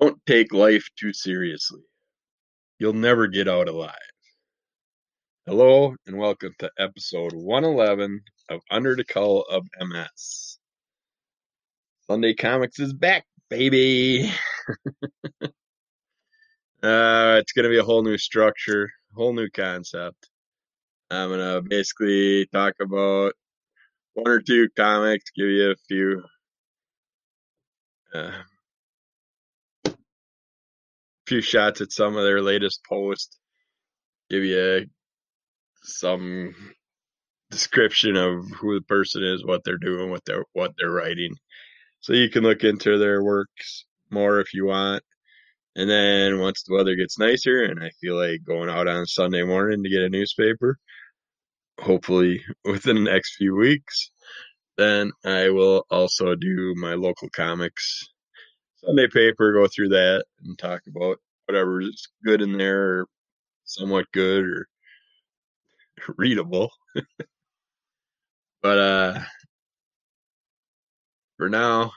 Don't take life too seriously. You'll never get out alive. Hello and welcome to episode 111 of Under the Cowl of MS. Sunday Comics is back, baby. uh, it's going to be a whole new structure, whole new concept. I'm going to basically talk about one or two comics, give you a few uh, few shots at some of their latest posts, give you some description of who the person is, what they're doing, what they're what they're writing, so you can look into their works more if you want. And then once the weather gets nicer and I feel like going out on Sunday morning to get a newspaper, hopefully within the next few weeks, then I will also do my local comics Sunday paper, go through that and talk about whatever's good in there or somewhat good or readable. but uh for now,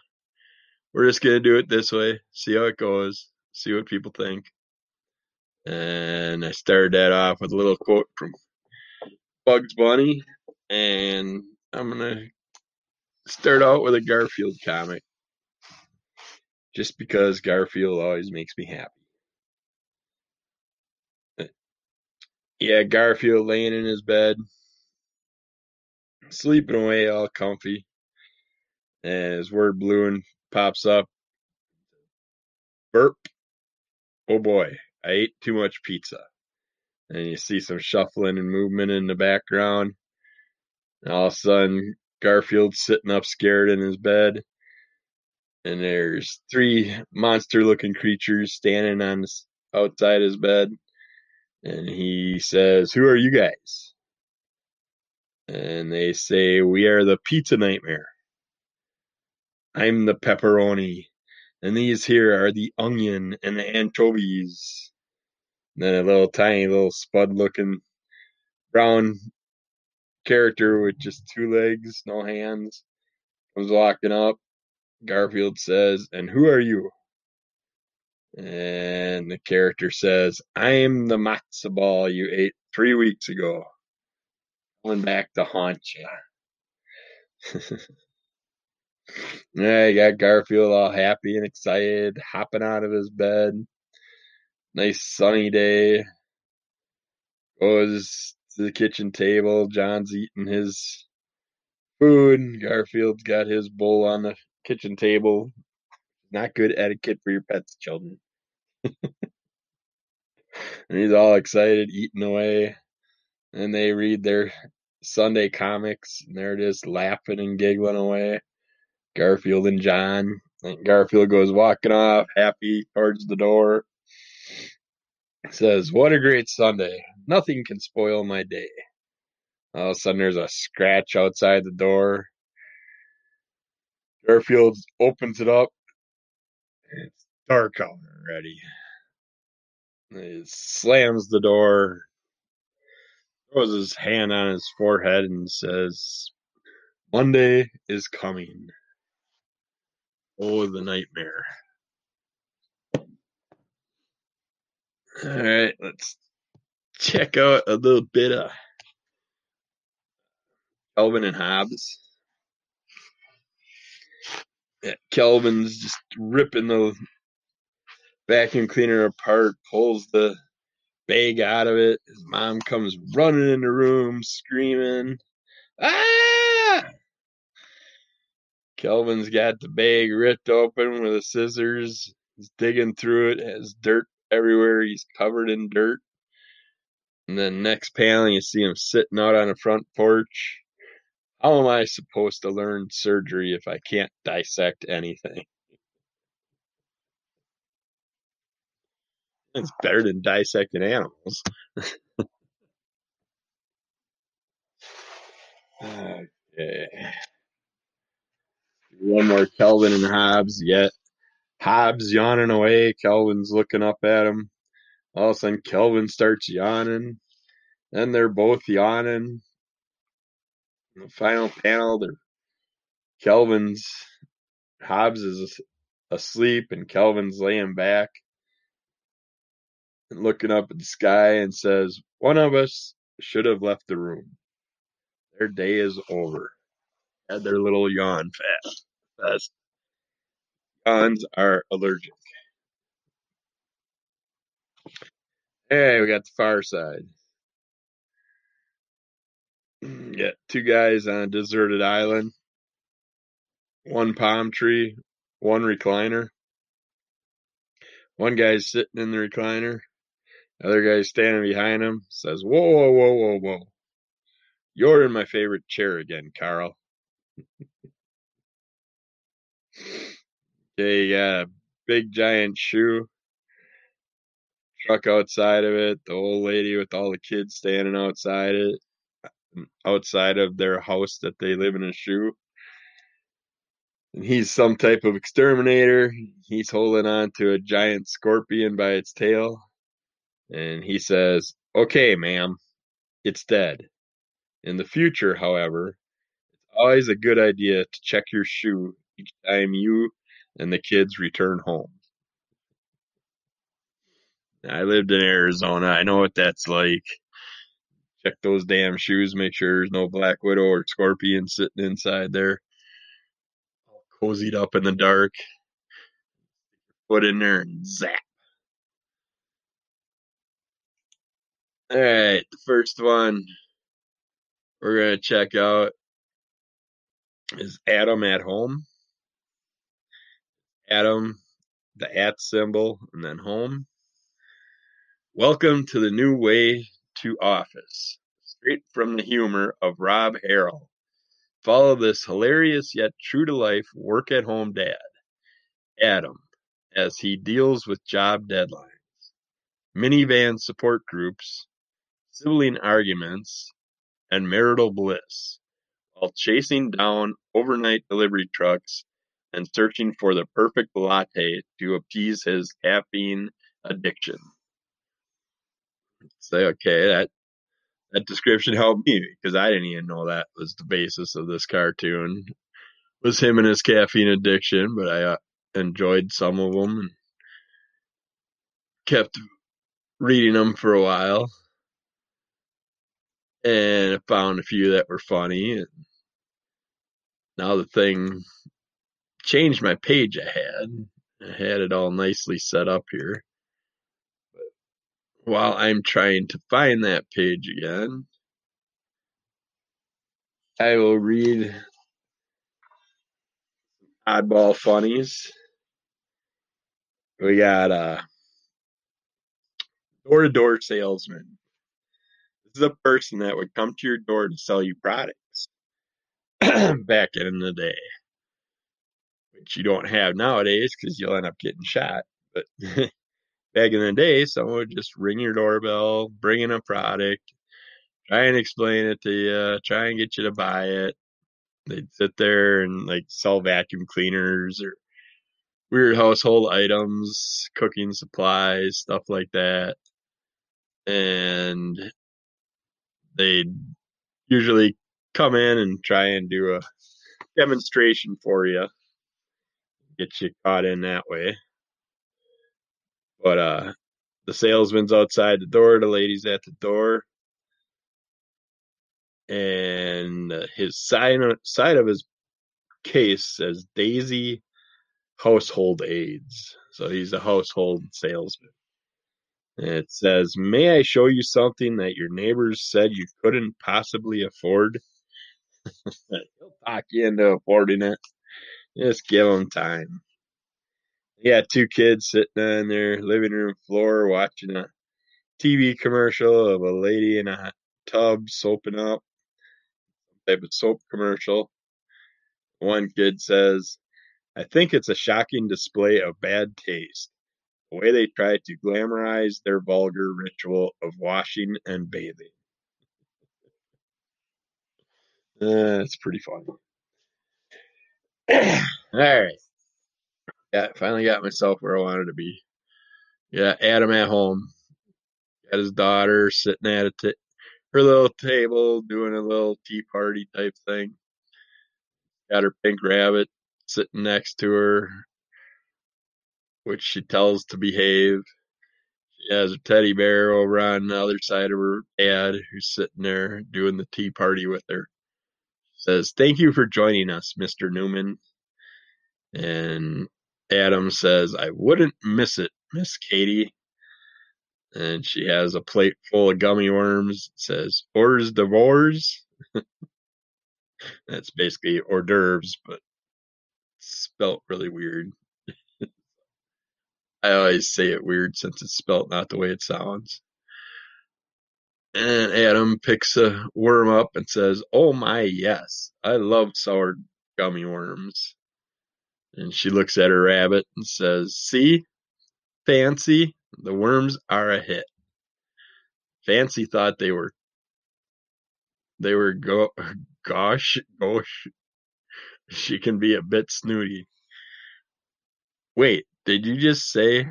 we're just gonna do it this way, see how it goes, see what people think. And I started that off with a little quote from Bugs Bunny, and I'm gonna start out with a Garfield comic. Just because Garfield always makes me happy. Eh, yeah, Garfield laying in his bed, sleeping away all comfy. And his word balloon pops up. Burp. Oh boy, I ate too much pizza. And you see some shuffling and movement in the background. And all of a sudden, Garfield's sitting up scared in his bed. And there's three monster looking creatures standing on outside his bed. And he says, Who are you guys? And they say, We are the Pizza Nightmare. I'm the pepperoni. And these here are the onion and the anchovies. And then a little tiny little spud looking brown character with just two legs, no hands, comes walking up. Garfield says, And who are you? And the character says, I'm the matzo ball you ate three weeks ago. Coming back to haunt you. yeah, you got Garfield all happy and excited, hopping out of his bed. Nice sunny day. Goes to the kitchen table. Jon's eating his food. Garfield's got his bowl on the kitchen table. Not good etiquette for your pets, children. and he's all excited, eating away. And they read their Sunday comics, and they're just laughing and giggling away. Garfield and Jon. And Garfield goes walking off, happy towards the door. Says, What a great Sunday. Nothing can spoil my day. All of a sudden, there's a scratch outside the door. Garfield opens it up. It's dark out already. He slams the door, throws his hand on his forehead, and says, Monday is coming. Oh, the nightmare. All right, let's check out a little bit of Calvin and Hobbes. Yeah, Calvin's just ripping the vacuum cleaner apart, pulls the bag out of it. His mom comes running in the room, screaming, Ah! Calvin's got the bag ripped open with the scissors. He's digging through it, has dirt everywhere. He's covered in dirt. And then next panel, you see him sitting out on the front porch. How am I supposed to learn surgery if I can't dissect anything? It's better than dissecting animals. okay. One more Calvin and Hobbes yet. Hobbes yawning away. Calvin's looking up at him. All of a sudden, Kelvin starts yawning. Then they're both yawning. The final panel, Calvin's Hobbes is asleep, and Calvin's laying back and looking up at the sky and says, One of us should have left the room. Their day is over. Had their little yawn fast. fest. Yawns are allergic. Hey, we got the far side. Mm-hmm. Got two guys on a deserted island. One palm tree, one recliner. One guy's sitting in the recliner. Other guy's standing behind him. Says, "Whoa, whoa, whoa, whoa, whoa! You're in my favorite chair again, Carl." okay, you got a big giant shoe truck outside of it. The old lady with all the kids standing outside it, outside of their house that they live in a shoe. And he's some type of exterminator. He's holding on to a giant scorpion by its tail. And he says, Okay, ma'am, it's dead. In the future, however, it's always a good idea to check your shoe each time you and the kids return home. I lived in Arizona. I know what that's like. Check those damn shoes, make sure there's no black widow or scorpion sitting inside there. All cozied up in the dark. Put in there and zap. Alright, the first one we're gonna check out is Adam at home. Adam, the at symbol, and then home. Welcome to the new way to office. Straight from the humor of Rob Harrell. Follow this hilarious yet true to life work at home dad, Adam, as he deals with job deadlines, minivan support groups, sibling arguments, and marital bliss, while chasing down overnight delivery trucks and searching for the perfect latte to appease his caffeine addiction. Say, okay, that that description helped me because I didn't even know that was the basis of this cartoon. Was him and his caffeine addiction, but I uh, enjoyed some of them and kept reading them for a while, and found a few that were funny. And now the thing changed my page I had. I had it all nicely set up here while I'm trying to find that page again, I will read oddball funnies. We got uh, a door to door salesman. This is a person that would come to your door to sell you products back in the day, which you don't have nowadays because you'll end up getting shot. But back in the day, someone would just ring your doorbell, bring in a product, try and explain it to you, try and get you to buy it. They'd sit there and like sell vacuum cleaners or weird household items, cooking supplies, stuff like that. And they'd usually come in and try and do a demonstration for you, get you caught in that way. But uh, the salesman's outside the door, the lady's at the door, and his side side of his case says Daisy Household Aids. So he's a household salesman. It says, "May I show you something that your neighbors said you couldn't possibly afford?" He'll talk you into affording it. Just give him time. Yeah, two kids sitting on their living room floor watching a TV commercial of a lady in a tub soaping up, type of soap commercial. One kid says, I think it's a shocking display of bad taste, the way they try to glamorize their vulgar ritual of washing and bathing. Uh, it's pretty funny. All right. Yeah, finally got myself where I wanted to be. Yeah, Adam at home. Got his daughter sitting at a t- her little table doing a little tea party type thing. Got her pink rabbit sitting next to her. which she tells to behave. She has a teddy bear over on the other side of her dad, who's sitting there doing the tea party with her. Says, Thank you for joining us, Mr. Newman. And Adam says, I wouldn't miss it, Miss Katie. And she has a plate full of gummy worms. It says, Hors d'oeuvres. That's basically hors d'oeuvres, but spelt really weird. I always say it weird since it's spelt not the way it sounds. And Adam picks a worm up and says, Oh my, yes, I love sour gummy worms. And she looks at her rabbit and says, See, Fancy, the worms are a hit. Fancy thought they were they were go gosh gosh she can be a bit snooty. Wait, did you just say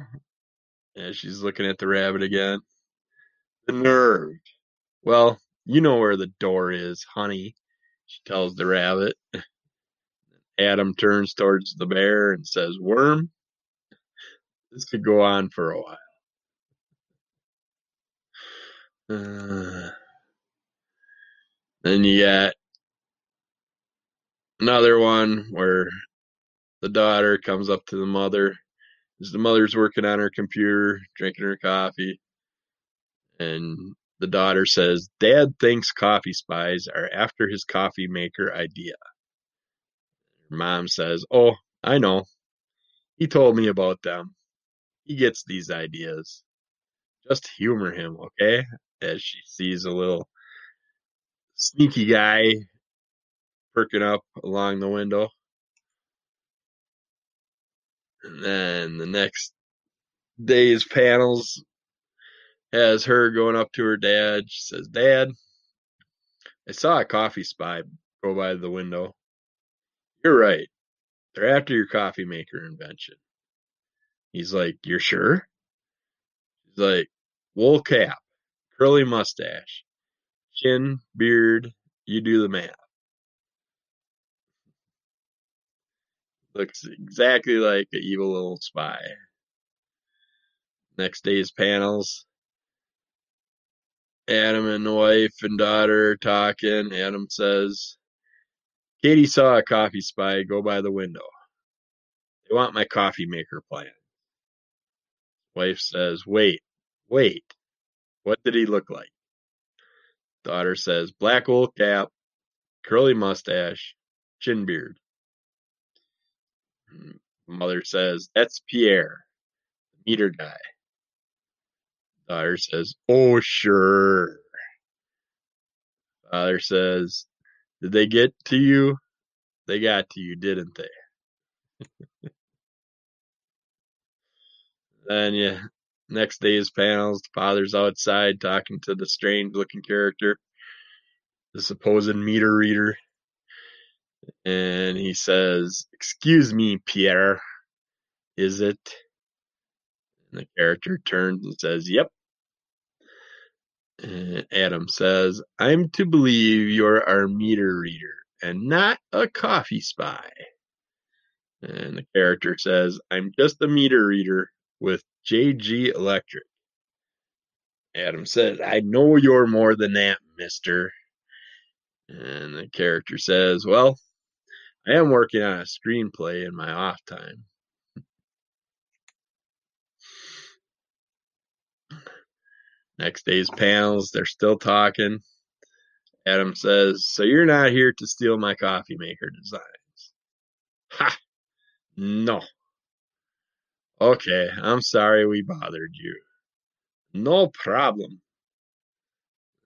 yeah, she's looking at the rabbit again. The nerve. Well, you know where the door is, honey, she tells the rabbit. Adam turns towards the bear and says, Worm, this could go on for a while. Uh, then you got another one where the daughter comes up to the mother the mother's working on her computer, drinking her coffee, and the daughter says, Dad thinks coffee spies are after his coffee maker idea. Mom says, Oh, I know. He told me about them. He gets these ideas. Just humor him, okay? As she sees a little sneaky guy perking up along the window. And then the next day's panels has her going up to her dad. She says, Dad, I saw a coffee spy go by the window. You're right. They're after your coffee maker invention. He's like, You're sure? He's like, Wool cap, curly mustache, chin, beard, you do the math. Looks exactly like an evil little spy. Next day's panels. Adam and wife and daughter are talking. Adam says, Katie saw a coffee spy go by the window. They want my coffee maker plan. Wife says, Wait, wait. What did he look like? Daughter says, Black wool cap, curly mustache, chin beard. Hmm. Mother says, That's Pierre, the meter guy. Daughter says, Oh, sure. Father says, Did they get to you? They got to you, didn't they? then, yeah, next day's panels, the father's outside talking to the strange looking character, the supposed meter reader. And he says, Excuse me, Pierre, is it? And the character turns and says, Yep. And Adam says, I'm to believe you're our meter reader and not a coffee spy. And the character says, I'm just a meter reader with JG Electric. Adam says, I know you're more than that, mister. And the character says, Well, I am working on a screenplay in my off time. Next day's panels, they're still talking. Adam says, So you're not here to steal my coffee maker designs? Ha! No. Okay, I'm sorry we bothered you. No problem.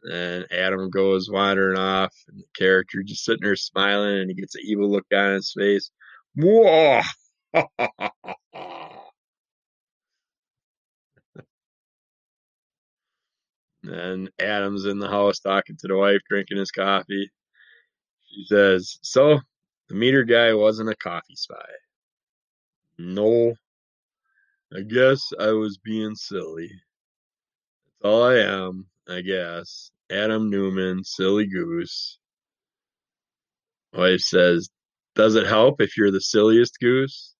And Adam goes wandering off, and the character just sitting there smiling, and he gets an evil look on his face. Whoa! and Adam's in the house talking to the wife, drinking his coffee. She says, So, the meter guy wasn't a coffee spy. No. I guess I was being silly. That's all I am, I guess. Adam Newman, silly goose. Wife says, Does it help if you're the silliest goose?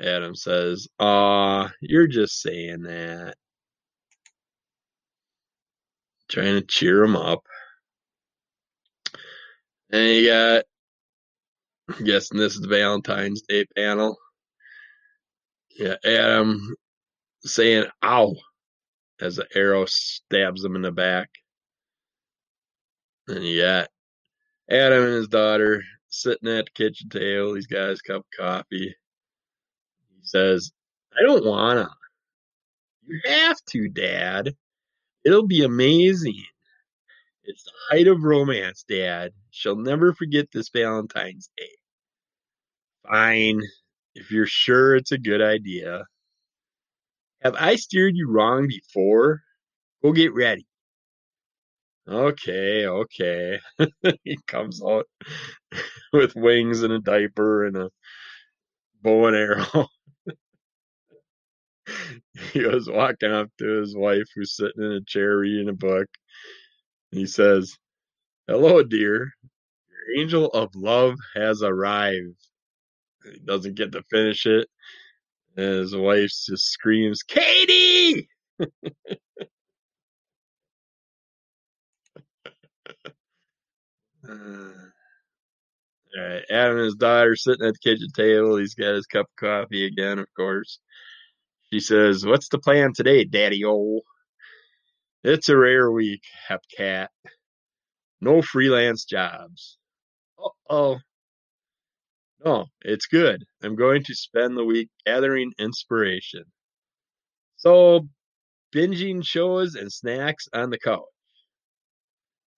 Adam says, Aw, you're just saying that. Trying to cheer him up. And you got, I'm guessing this is the Valentine's Day panel. Yeah, Adam saying, ow, as the arrow stabs him in the back. And you got Adam and his daughter sitting at the kitchen table. He's got his cup of coffee. He says, I don't wanna. You have to, Dad. It'll be amazing. It's the height of romance, Dad. She'll never forget this Valentine's Day. Fine, if you're sure it's a good idea. Have I steered you wrong before? Go get ready. Okay, okay. he comes out with wings and a diaper and a bow and arrow. he was walking up to his wife who's sitting in a chair reading a book. He says, Hello, dear. Your angel of love has arrived. He doesn't get to finish it. And his wife just screams, Katie! All right, Adam and his daughter sitting at the kitchen table. He's got his cup of coffee again, of course. She says, What's the plan today, Daddy O? It's a rare week, Hepcat. No freelance jobs. Oh. No, it's good. I'm going to spend the week gathering inspiration. So, binging shows and snacks on the couch.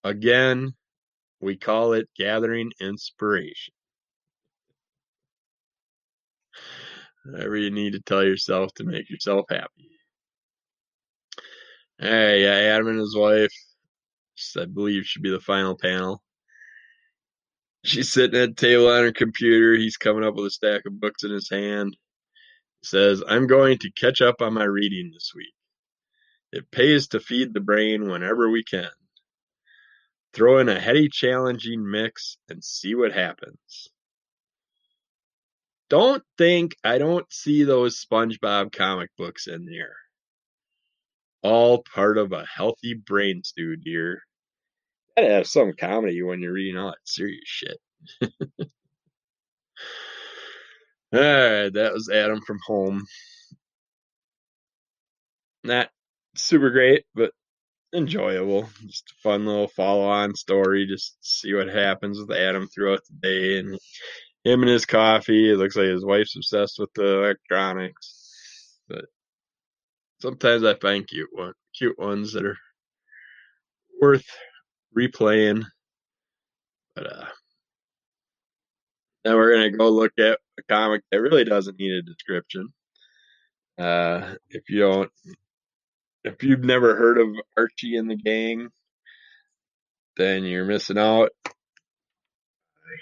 Again, we call it gathering inspiration. Whatever you need to tell yourself to make yourself happy. Hey, yeah, Adam and his wife, I believe, should be the final panel. She's sitting at the table on her computer. He's coming up with a stack of books in his hand. He says, I'm going to catch up on my reading this week. It pays to feed the brain whenever we can. Throw in a heady, challenging mix and see what happens. Don't think I don't see those SpongeBob comic books in there. All part of a healthy brain stew, dear. Gotta have some comedy when you're reading all that serious shit. Alright, that was Adam from home. Not super great, but enjoyable. Just a fun little follow on story. Just see what happens with Adam throughout the day and him and his coffee. It looks like his wife's obsessed with the electronics. But sometimes I find cute one cute ones that are worth replaying. But uh now we're gonna go look at a comic that really doesn't need a description. Uh if you don't if you've never heard of Archie and the Gang, then you're missing out.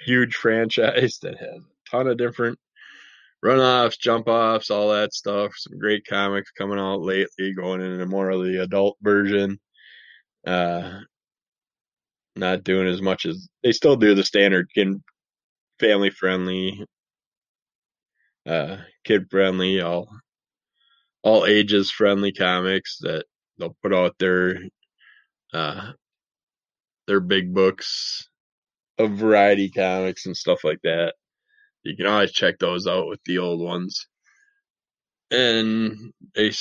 Huge franchise that has a ton of different runoffs, jump offs, all that stuff. Some great comics coming out lately, going into more of the adult version. Uh, not doing as much as they still do the standard kid, family friendly, uh, kid friendly, all all ages friendly comics that they'll put out their uh, their big books of variety comics and stuff like that. You can always check those out with the old ones. And they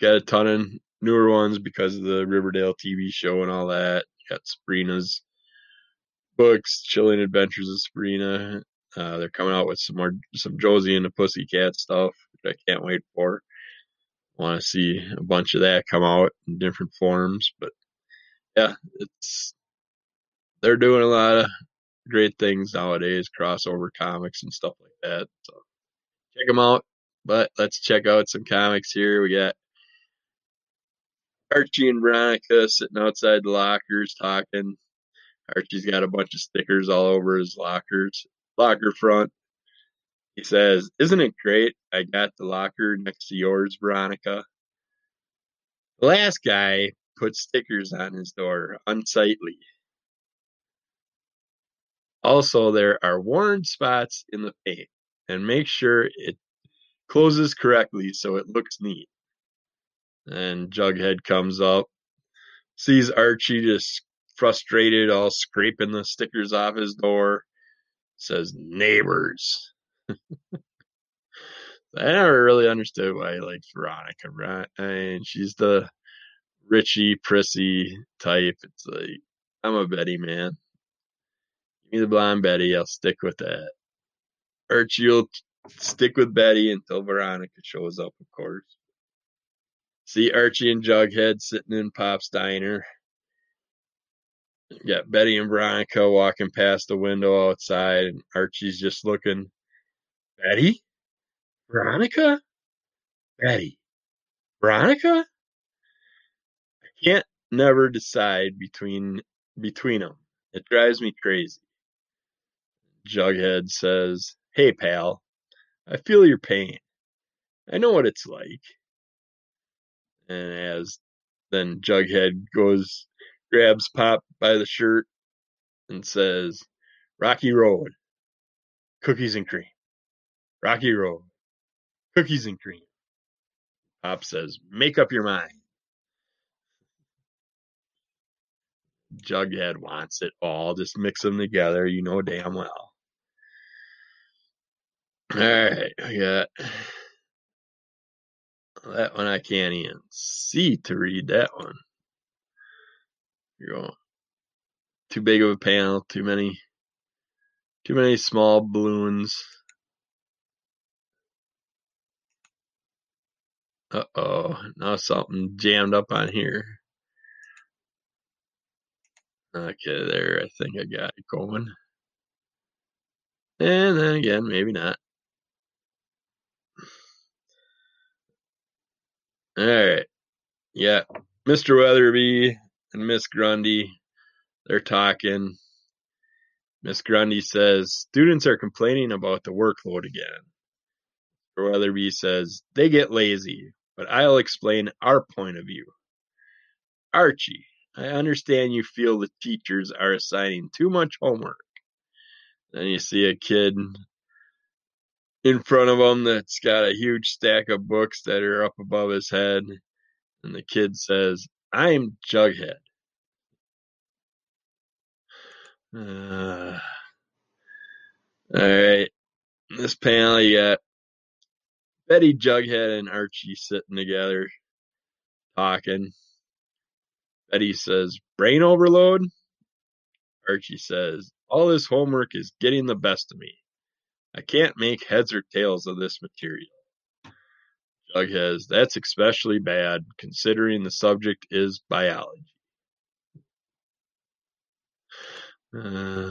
got a ton of newer ones because of the Riverdale TV show and all that. You got Sabrina's books, Chilling Adventures of Sabrina. Uh, they're coming out with some more, some Josie and the Pussycat stuff, which I can't wait for want to see a bunch of that come out in different forms. But yeah, it's they're doing a lot of great things nowadays, crossover comics and stuff like that. So check them out. But let's check out some comics here. We got Archie and Veronica sitting outside the lockers talking. Archie's got a bunch of stickers all over his lockers, locker front. He says, Isn't it great I got the locker next to yours, Veronica? The last guy put stickers on his door, unsightly. Also, there are worn spots in the paint, and make sure it closes correctly so it looks neat. And Jughead comes up, sees Archie just frustrated, all scraping the stickers off his door, says, Neighbors. I never really understood why he likes Veronica, right? I mean, she's the Richie, prissy type. It's like, I'm a Betty man. Me the blonde Betty, I'll stick with that. Archie will stick with Betty until Veronica shows up, of course. See Archie and Jughead sitting in Pop's diner. Got Betty and Veronica walking past the window outside, and Archie's just looking. Betty? Veronica? Betty? Veronica? I can't never decide between between them. It drives me crazy. Jughead says, Hey, pal, I feel your pain. I know what it's like. And as then Jughead goes, grabs Pop by the shirt and says, Rocky Road, cookies and cream. Rocky Road, cookies and cream. Pop says, Make up your mind. Jughead wants it all. Just mix them together. You know damn well. All right, I got that one. I can't even see to read that one. You go. Too big of a panel. Too many. Too many small balloons. Uh oh. Now something jammed up on here. Okay, there. I think I got it going. And then again, maybe not. All right. Yeah. Mr. Weatherby and Miss Grundy, they're talking. Miss Grundy says, Students are complaining about the workload again. Mr. Weatherby says, They get lazy, but I'll explain our point of view. Archie, I understand you feel the teachers are assigning too much homework. Then you see a kid in front of him that's got a huge stack of books that are up above his head. And the kid says, I'm Jughead. Uh, all right. This panel, you got Betty, Jughead, and Archie sitting together talking. Betty says, Brain overload? Archie says, All this homework is getting the best of me. I can't make heads or tails of this material. Jughead, that's especially bad considering the subject is biology. Uh,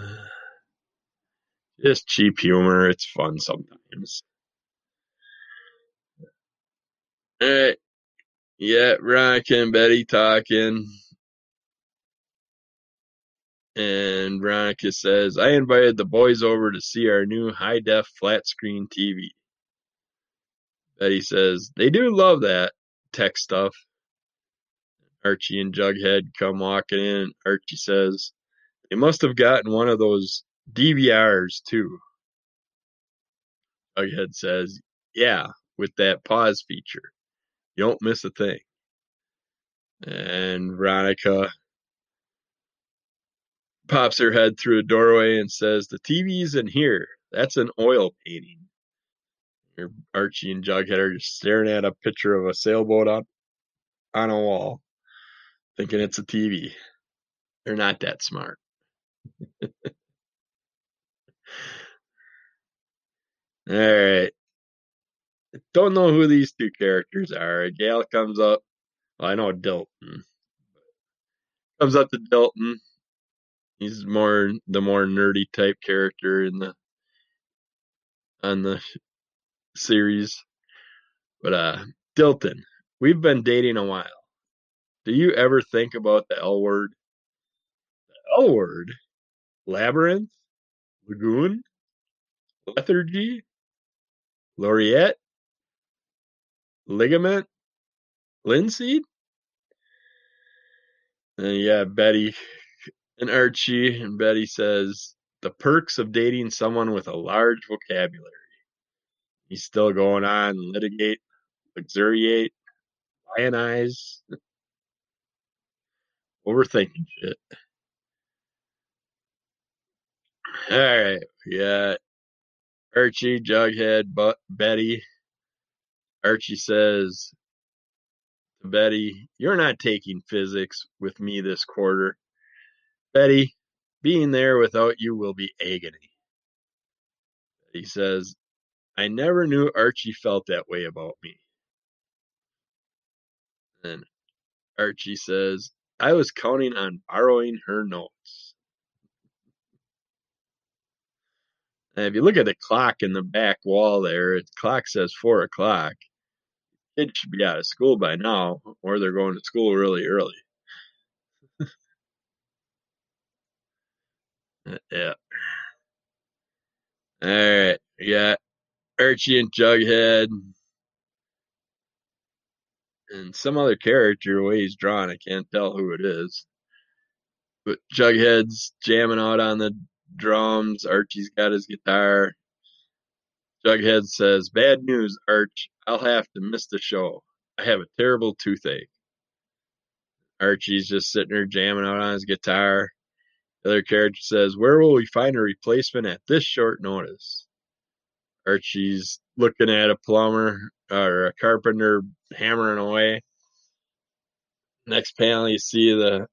just cheap humor. It's fun sometimes. Alright. Yeah, Veronica and Betty talking. And Veronica says, I invited the boys over to see our new high def flat screen TV. Betty says, They do love that tech stuff. Archie and Jughead come walking in. Archie says, They must have gotten one of those DVRs too. Jughead says, Yeah, with that pause feature. You don't miss a thing. And Veronica pops her head through a doorway and says, The TV's in here. That's an oil painting. Archie and Jughead are just staring at a picture of a sailboat on, on a wall, thinking it's a TV. They're not that smart. All right. Don't know who these two characters are. Gal comes up. Well, I know Dilton. Comes up to Dilton. He's more the more nerdy type character in the on the series. But uh Dilton, we've been dating a while. Do you ever think about the L word? The L word? Labyrinth? Lagoon? Lethargy? Laureate? Ligament? Linseed? And yeah, Betty and Archie, and Betty says, the perks of dating someone with a large vocabulary. He's still going on, litigate, luxuriate, lionize, overthinking shit. All right, got Archie, Jughead, but Betty. Archie says to Betty, You're not taking physics with me this quarter. Betty, being there without you will be agony. He says, I never knew Archie felt that way about me. And Archie says, I was counting on borrowing her notes. And if you look at the clock in the back wall there, the clock says four o'clock. Kids should be out of school by now, or they're going to school really early. Uh, yeah. All right. Got Archie and Jughead. And some other character, the way he's drawn, I can't tell who it is. But Jughead's jamming out on the drums. Archie's got his guitar. Jughead says, Bad news, Arch. I'll have to miss the show. I have a terrible toothache. Archie's just sitting there jamming out on his guitar. The other character says, Where will we find a replacement at this short notice? Archie's looking at a plumber or a carpenter hammering away. Next panel, you see the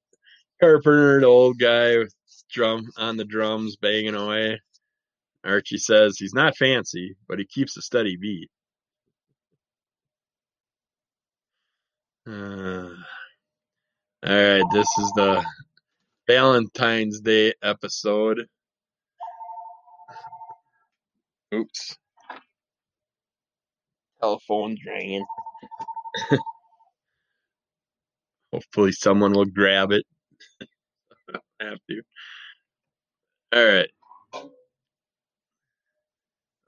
carpenter, the old guy with drum on the drums, banging away. Archie says he's not fancy, but he keeps a steady beat. Uh, all right, this is the Valentine's Day episode. Oops. Telephone's ringing. Hopefully, someone will grab it. I have to. All right.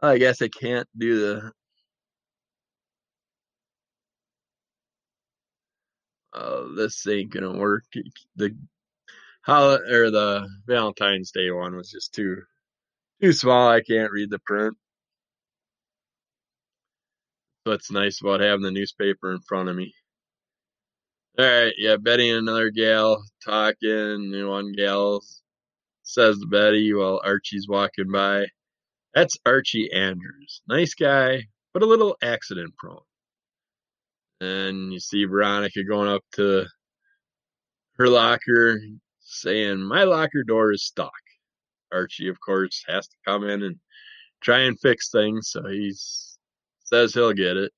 I guess I can't do the. Uh, this ain't gonna work. The hol or the Valentine's Day one was just too too small. I can't read the print. What's nice about having the newspaper in front of me. All right, yeah, Betty and another gal talking. And one gal says to Betty while Archie's walking by, "That's Archie Andrews. Nice guy, but a little accident prone." And you see Veronica going up to her locker, saying, "My locker door is stuck." Archie, of course, has to come in and try and fix things, so he says he'll get it.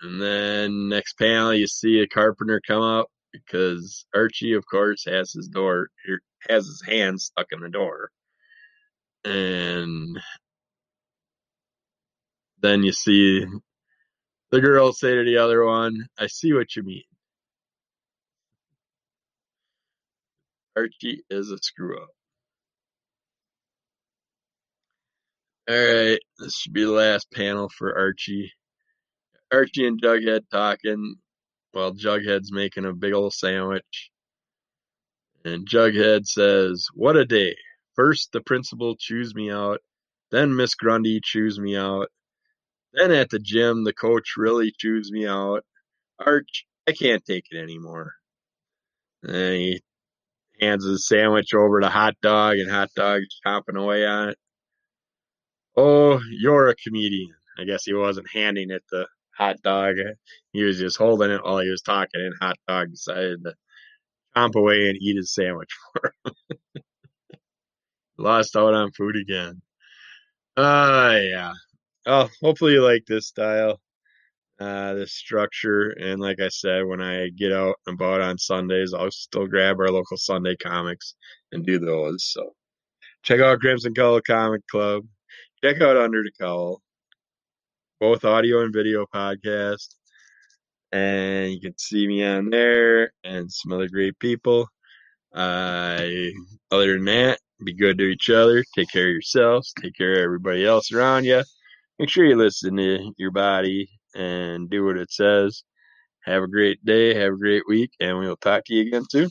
And then next panel, you see a carpenter come up because Archie, of course, has his door, er, has his hand stuck in the door. And then you see the girl say to the other one, I see what you mean. Archie is a screw up. All right, this should be the last panel for Archie. Archie and Jughead talking while Jughead's making a big old sandwich. And Jughead says, What a day. First, the principal chews me out. Then, Miss Grundy chews me out. Then, at the gym, the coach really chews me out. Arch, I can't take it anymore. And he hands his sandwich over to Hot Dog, and Hot Dog's chomping away on it. Oh, you're a comedian. I guess he wasn't handing it to Hot Dog. He was just holding it while he was talking, and Hot Dog decided to chomp away and eat his sandwich for him. Lost out on food again. Uh, yeah. Oh, hopefully you like this style, uh, this structure. And like I said, when I get out and about on Sundays, I'll still grab our local Sunday comics and do those. So check out Crimson Color Comic Club check out Under the Cowl, both audio and video podcast. And you can see me on there and some other great people. Uh, other than that, be good to each other. Take care of yourselves. Take care of everybody else around you. Make sure you listen to your body and do what it says. Have a great day. Have a great week. And we'll talk to you again soon.